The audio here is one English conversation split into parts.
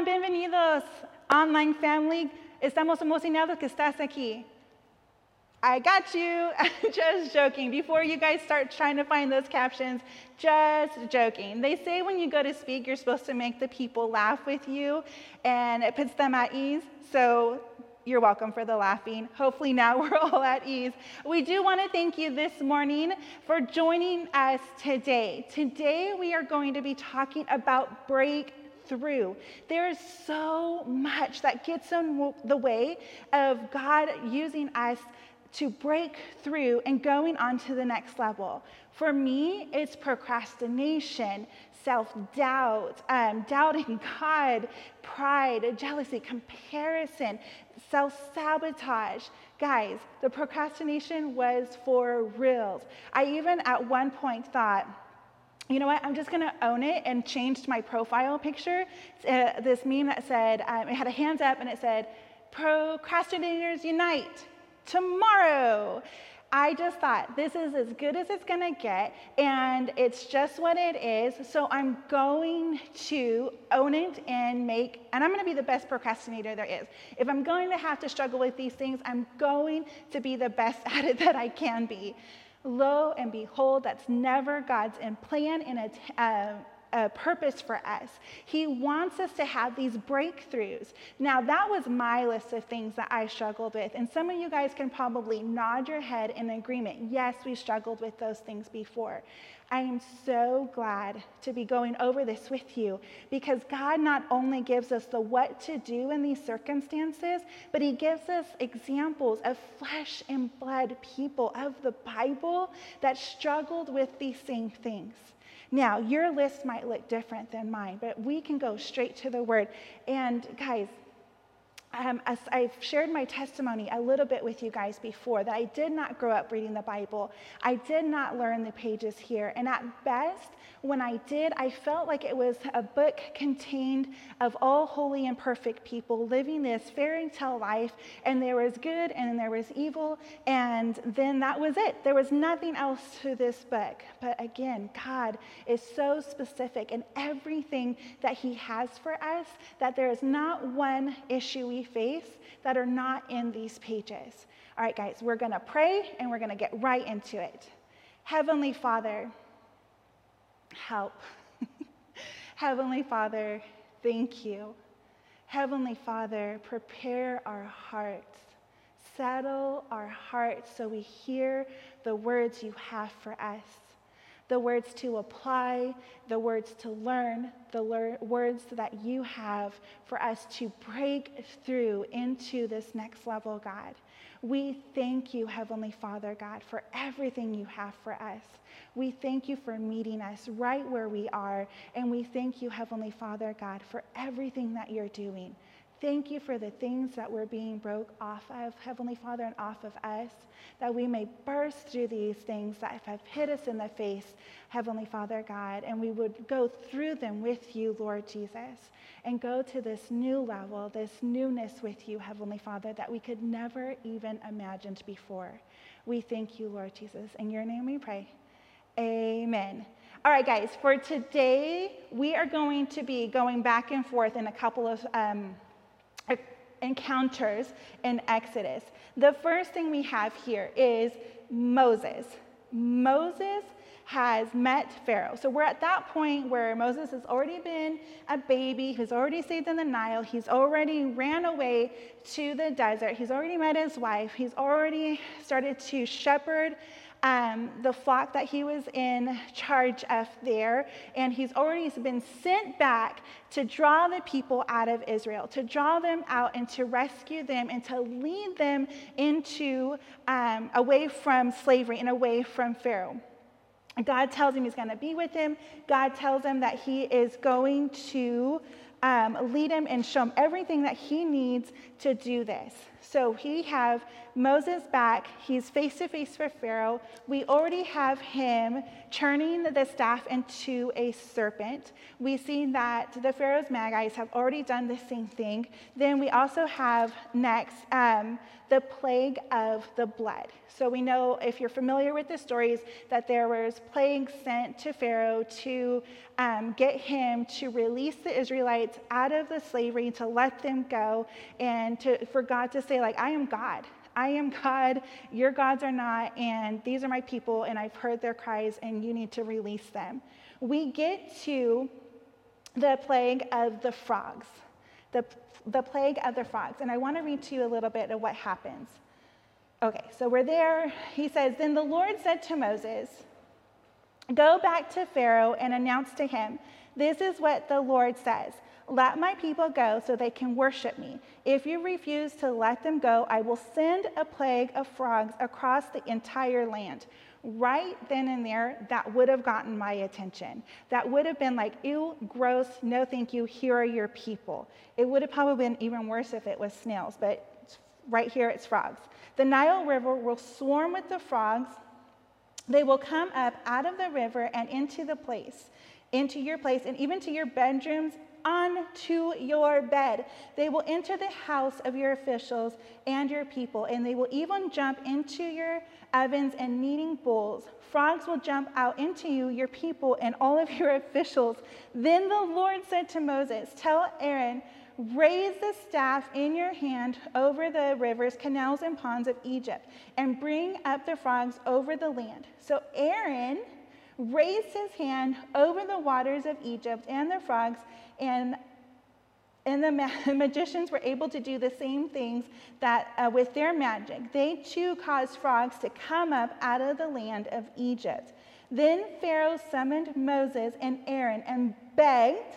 bienvenidos, online family. Estamos emocionados que estás aquí. I got you. just joking. Before you guys start trying to find those captions, just joking. They say when you go to speak, you're supposed to make the people laugh with you, and it puts them at ease. So you're welcome for the laughing. Hopefully, now we're all at ease. We do want to thank you this morning for joining us today. Today, we are going to be talking about breakthrough. There is so much that gets in the way of God using us to break through and going on to the next level. For me, it's procrastination, self doubt, um, doubting God, pride, jealousy, comparison, self sabotage. Guys, the procrastination was for reals. I even at one point thought, you know what? I'm just to own it and changed my profile picture. Uh, this meme that said, um, it had a hands up and it said, Procrastinators Unite tomorrow. I just thought this is as good as it's gonna get, and it's just what it is. So I'm going to own it and make, and I'm gonna be the best procrastinator there is. If I'm going to have to struggle with these things, I'm going to be the best at it that I can be. Lo and behold, that's never God's plan in a, uh, a purpose for us. He wants us to have these breakthroughs. Now, that was my list of things that I struggled with. And some of you guys can probably nod your head in agreement. Yes, we struggled with those things before. I am so glad to be going over this with you because God not only gives us the what to do in these circumstances, but He gives us examples of flesh and blood people of the Bible that struggled with these same things. Now, your list might look different than mine, but we can go straight to the word. And guys, um, as I've shared my testimony a little bit with you guys before, that I did not grow up reading the Bible. I did not learn the pages here. And at best, when I did, I felt like it was a book contained of all holy and perfect people living this fairy tale life, and there was good and there was evil, and then that was it. There was nothing else to this book. But again, God is so specific in everything that He has for us that there is not one issue we face that are not in these pages. All right, guys, we're going to pray and we're going to get right into it. Heavenly Father, help. Heavenly Father, thank you. Heavenly Father, prepare our hearts. Settle our hearts so we hear the words you have for us the words to apply, the words to learn, the lear- words that you have for us to break through into this next level, God. We thank you, Heavenly Father, God, for everything you have for us. We thank you for meeting us right where we are. And we thank you, Heavenly Father, God, for everything that you're doing. Thank you for the things that we're being broke off of, Heavenly Father, and off of us, that we may burst through these things that have hit us in the face, Heavenly Father God, and we would go through them with you, Lord Jesus, and go to this new level, this newness with you, Heavenly Father, that we could never even imagined before. We thank you, Lord Jesus. In your name we pray. Amen. All right, guys, for today, we are going to be going back and forth in a couple of um, encounters in Exodus. The first thing we have here is Moses. Moses has met Pharaoh. So we're at that point where Moses has already been a baby, he's already saved in the Nile, he's already ran away to the desert, he's already met his wife, he's already started to shepherd um, the flock that he was in charge of there, and he's already been sent back to draw the people out of Israel, to draw them out and to rescue them and to lead them into um, away from slavery and away from Pharaoh. God tells him he's going to be with him. God tells him that he is going to um, lead him and show him everything that he needs to do this. So we have Moses back. He's face to face with Pharaoh. We already have him turning the staff into a serpent. We see that the Pharaoh's Magi's have already done the same thing. Then we also have next um, the plague of the blood. So we know, if you're familiar with the stories, that there was plagues sent to Pharaoh to um, get him to release the Israelites out of the slavery, to let them go, and to, for God to say, like, I am God. I am God, your gods are not, and these are my people, and I've heard their cries, and you need to release them. We get to the plague of the frogs the, the plague of the frogs. And I want to read to you a little bit of what happens. Okay, so we're there. He says, Then the Lord said to Moses, Go back to Pharaoh and announce to him, This is what the Lord says. Let my people go so they can worship me. If you refuse to let them go, I will send a plague of frogs across the entire land right then and there, that would have gotten my attention. That would have been like, ew, gross, no thank you, here are your people. It would have probably been even worse if it was snails, but right here it's frogs. The Nile River will swarm with the frogs. They will come up out of the river and into the place, into your place, and even to your bedrooms onto your bed. They will enter the house of your officials and your people, and they will even jump into your ovens and kneading bowls. Frogs will jump out into you, your people, and all of your officials. Then the Lord said to Moses, Tell Aaron, raise the staff in your hand over the rivers, canals, and ponds of Egypt, and bring up the frogs over the land. So Aaron raised his hand over the waters of Egypt and the frogs, and and the ma- magicians were able to do the same things that uh, with their magic. They too caused frogs to come up out of the land of Egypt. Then Pharaoh summoned Moses and Aaron and begged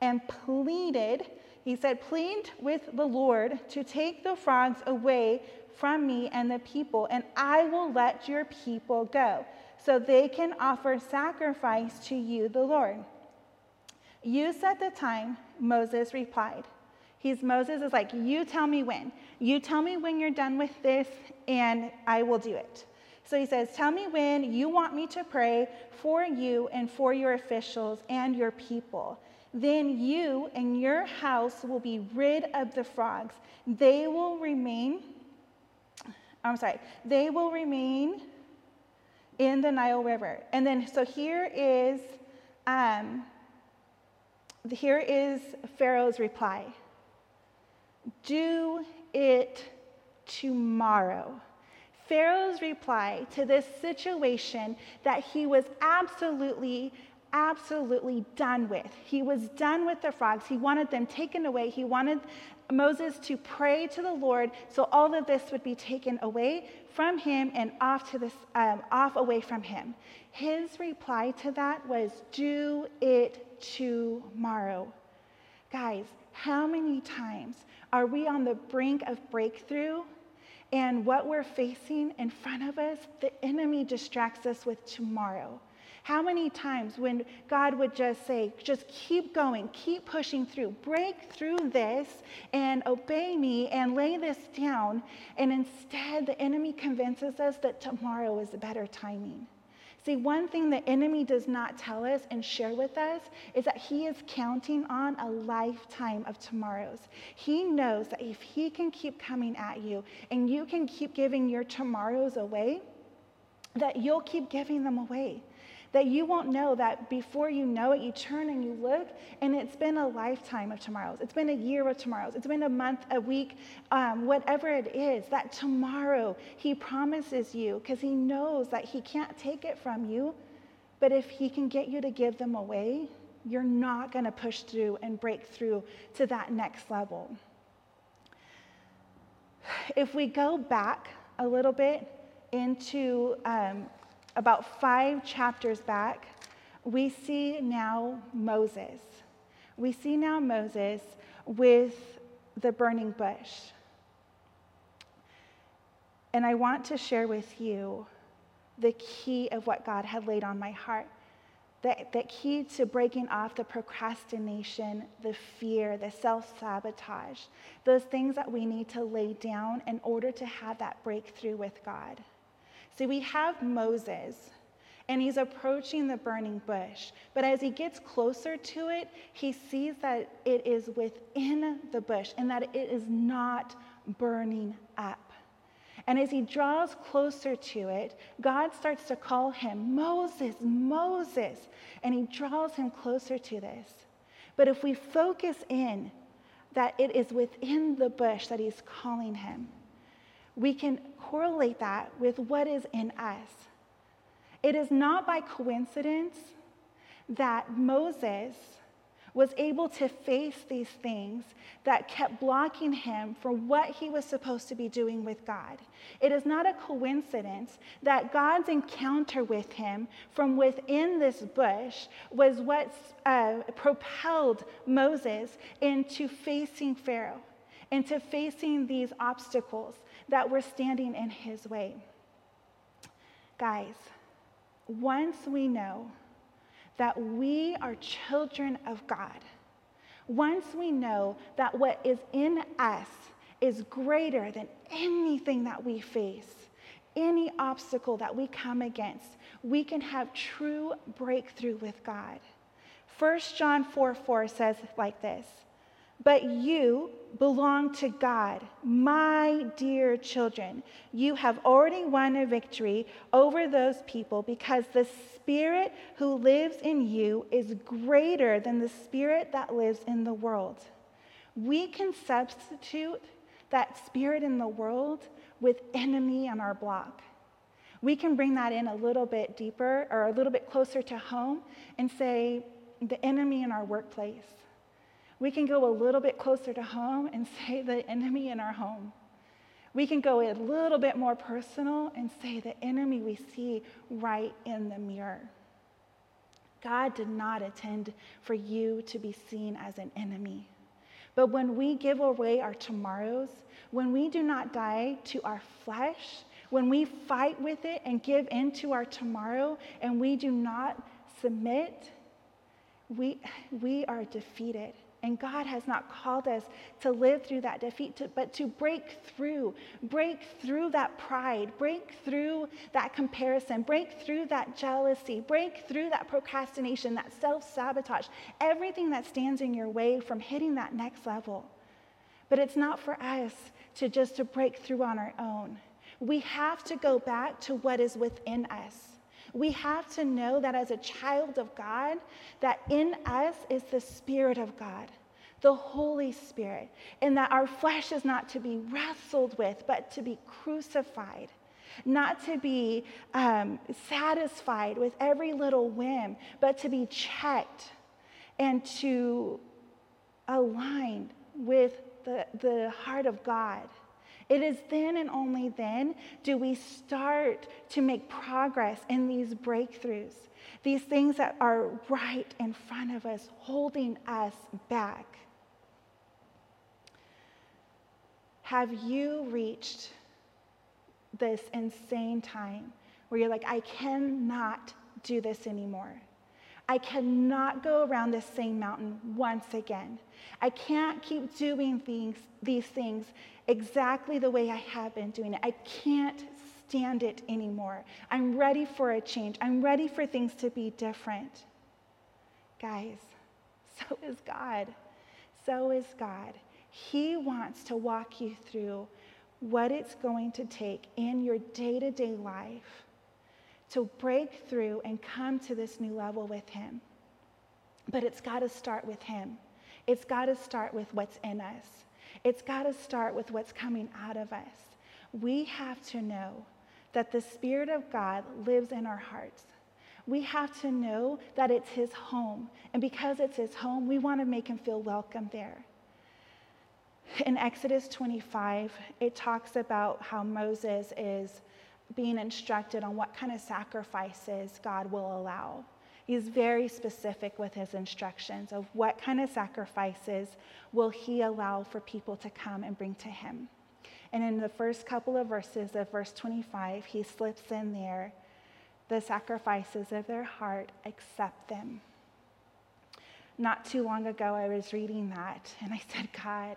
and pleaded. He said, Plead with the Lord to take the frogs away from me and the people, and I will let your people go, so they can offer sacrifice to you, the Lord. You set the time, Moses replied. He's Moses is like, You tell me when. You tell me when you're done with this, and I will do it. So he says, Tell me when you want me to pray for you and for your officials and your people. Then you and your house will be rid of the frogs. They will remain, I'm sorry, they will remain in the Nile River. And then, so here is um, here is Pharaoh's reply Do it tomorrow. Pharaoh's reply to this situation that he was absolutely, absolutely done with. He was done with the frogs. He wanted them taken away. He wanted Moses to pray to the Lord so all of this would be taken away from him and off to this, um, off away from him. His reply to that was, "Do it tomorrow. Guys, how many times are we on the brink of breakthrough and what we're facing in front of us, the enemy distracts us with tomorrow? How many times when God would just say, just keep going, keep pushing through, break through this and obey me and lay this down, and instead the enemy convinces us that tomorrow is a better timing. See, one thing the enemy does not tell us and share with us is that he is counting on a lifetime of tomorrows. He knows that if he can keep coming at you and you can keep giving your tomorrows away, that you'll keep giving them away that you won't know that before you know it, you turn and you look, and it's been a lifetime of tomorrows. It's been a year of tomorrows. It's been a month, a week, um, whatever it is, that tomorrow He promises you because He knows that He can't take it from you. But if He can get you to give them away, you're not going to push through and break through to that next level. If we go back a little bit into um, about five chapters back, we see now Moses. We see now Moses with the burning bush. And I want to share with you the key of what God had laid on my heart. the, the key to breaking off the procrastination, the fear, the self sabotage, those things that we need to lay down in order to have that breakthrough with God. See, we have Moses, and he's approaching the burning bush. But as he gets closer to it, he sees that it is within the bush and that it is not burning up. And as he draws closer to it, God starts to call him, Moses, Moses. And he draws him closer to this. But if we focus in that it is within the bush that he's calling him, we can correlate that with what is in us. It is not by coincidence that Moses was able to face these things that kept blocking him from what he was supposed to be doing with God. It is not a coincidence that God's encounter with him from within this bush was what uh, propelled Moses into facing Pharaoh, into facing these obstacles that were standing in his way. Guys, once we know that we are children of God, once we know that what is in us is greater than anything that we face, any obstacle that we come against, we can have true breakthrough with God. 1 John 4 4 says like this but you belong to God, my dear children. You have already won a victory over those people because the spirit who lives in you is greater than the spirit that lives in the world. We can substitute that spirit in the world with enemy on our block. We can bring that in a little bit deeper or a little bit closer to home and say the enemy in our workplace we can go a little bit closer to home and say the enemy in our home. We can go a little bit more personal and say the enemy we see right in the mirror. God did not intend for you to be seen as an enemy. But when we give away our tomorrows, when we do not die to our flesh, when we fight with it and give into our tomorrow and we do not submit, we, we are defeated. And God has not called us to live through that defeat, to, but to break through, break through that pride, break through that comparison, break through that jealousy, break through that procrastination, that self sabotage, everything that stands in your way from hitting that next level. But it's not for us to just to break through on our own. We have to go back to what is within us. We have to know that as a child of God, that in us is the Spirit of God, the Holy Spirit, and that our flesh is not to be wrestled with, but to be crucified. Not to be um, satisfied with every little whim, but to be checked and to align with the, the heart of God. It is then and only then do we start to make progress in these breakthroughs, these things that are right in front of us, holding us back. Have you reached this insane time where you're like, I cannot do this anymore? I cannot go around this same mountain once again. I can't keep doing things, these things exactly the way I have been doing it. I can't stand it anymore. I'm ready for a change. I'm ready for things to be different. Guys, so is God. So is God. He wants to walk you through what it's going to take in your day to day life to break through and come to this new level with Him. But it's got to start with Him. It's got to start with what's in us. It's got to start with what's coming out of us. We have to know that the Spirit of God lives in our hearts. We have to know that it's His home. And because it's His home, we want to make Him feel welcome there. In Exodus 25, it talks about how Moses is being instructed on what kind of sacrifices God will allow. He's very specific with his instructions of what kind of sacrifices will he allow for people to come and bring to him. And in the first couple of verses of verse 25, he slips in there the sacrifices of their heart, accept them. Not too long ago, I was reading that and I said, God,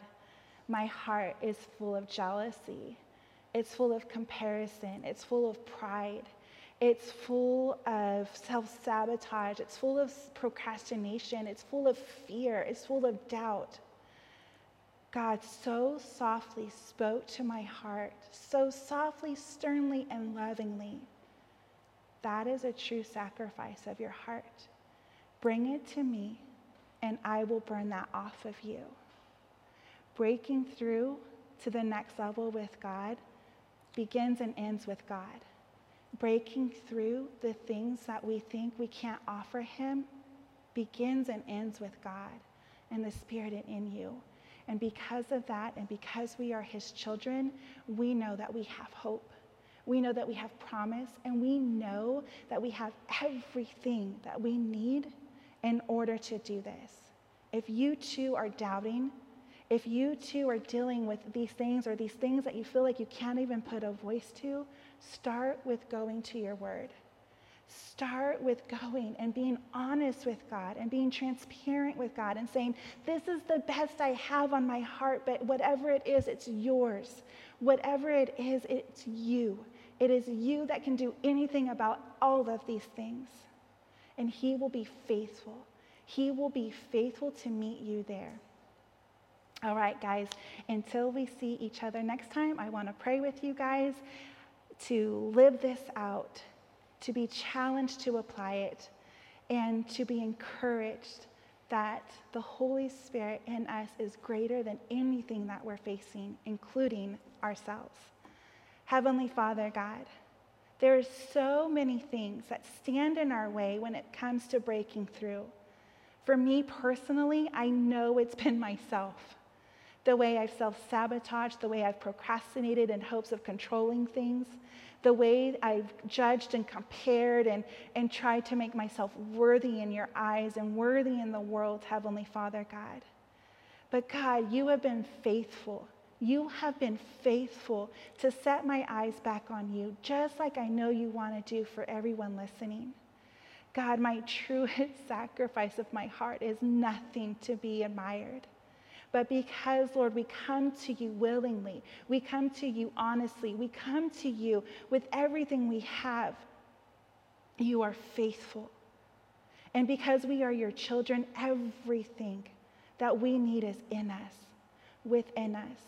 my heart is full of jealousy. It's full of comparison. It's full of pride. It's full of self sabotage. It's full of procrastination. It's full of fear. It's full of doubt. God so softly spoke to my heart, so softly, sternly, and lovingly. That is a true sacrifice of your heart. Bring it to me, and I will burn that off of you. Breaking through to the next level with God begins and ends with God. Breaking through the things that we think we can't offer Him begins and ends with God and the Spirit in you. And because of that, and because we are His children, we know that we have hope. We know that we have promise, and we know that we have everything that we need in order to do this. If you too are doubting, if you too are dealing with these things or these things that you feel like you can't even put a voice to, start with going to your word. Start with going and being honest with God and being transparent with God and saying, This is the best I have on my heart, but whatever it is, it's yours. Whatever it is, it's you. It is you that can do anything about all of these things. And He will be faithful. He will be faithful to meet you there. All right, guys, until we see each other next time, I want to pray with you guys to live this out to be challenged to apply it, and to be encouraged that the Holy Spirit in us is greater than anything that we're facing, including ourselves. Heavenly Father, God, there are so many things that stand in our way when it comes to breaking through. For me personally, I know it's been myself. The way I've self sabotaged, the way I've procrastinated in hopes of controlling things, the way I've judged and compared and, and tried to make myself worthy in your eyes and worthy in the world, Heavenly Father God. But God, you have been faithful. You have been faithful to set my eyes back on you, just like I know you want to do for everyone listening. God, my truest sacrifice of my heart is nothing to be admired. But because, Lord, we come to you willingly, we come to you honestly, we come to you with everything we have, you are faithful. And because we are your children, everything that we need is in us, within us.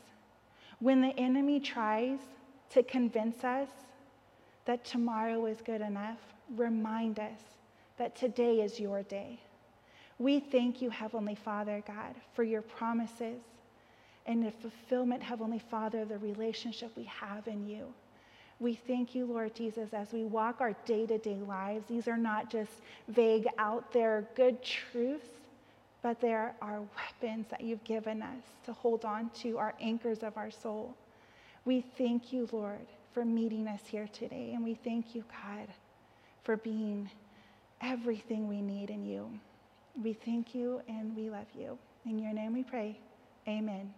When the enemy tries to convince us that tomorrow is good enough, remind us that today is your day. We thank you, Heavenly Father, God, for your promises and the fulfillment, Heavenly Father, of the relationship we have in you. We thank you, Lord Jesus, as we walk our day to day lives. These are not just vague, out there, good truths, but there are weapons that you've given us to hold on to, our anchors of our soul. We thank you, Lord, for meeting us here today. And we thank you, God, for being everything we need in you. We thank you and we love you. In your name we pray. Amen.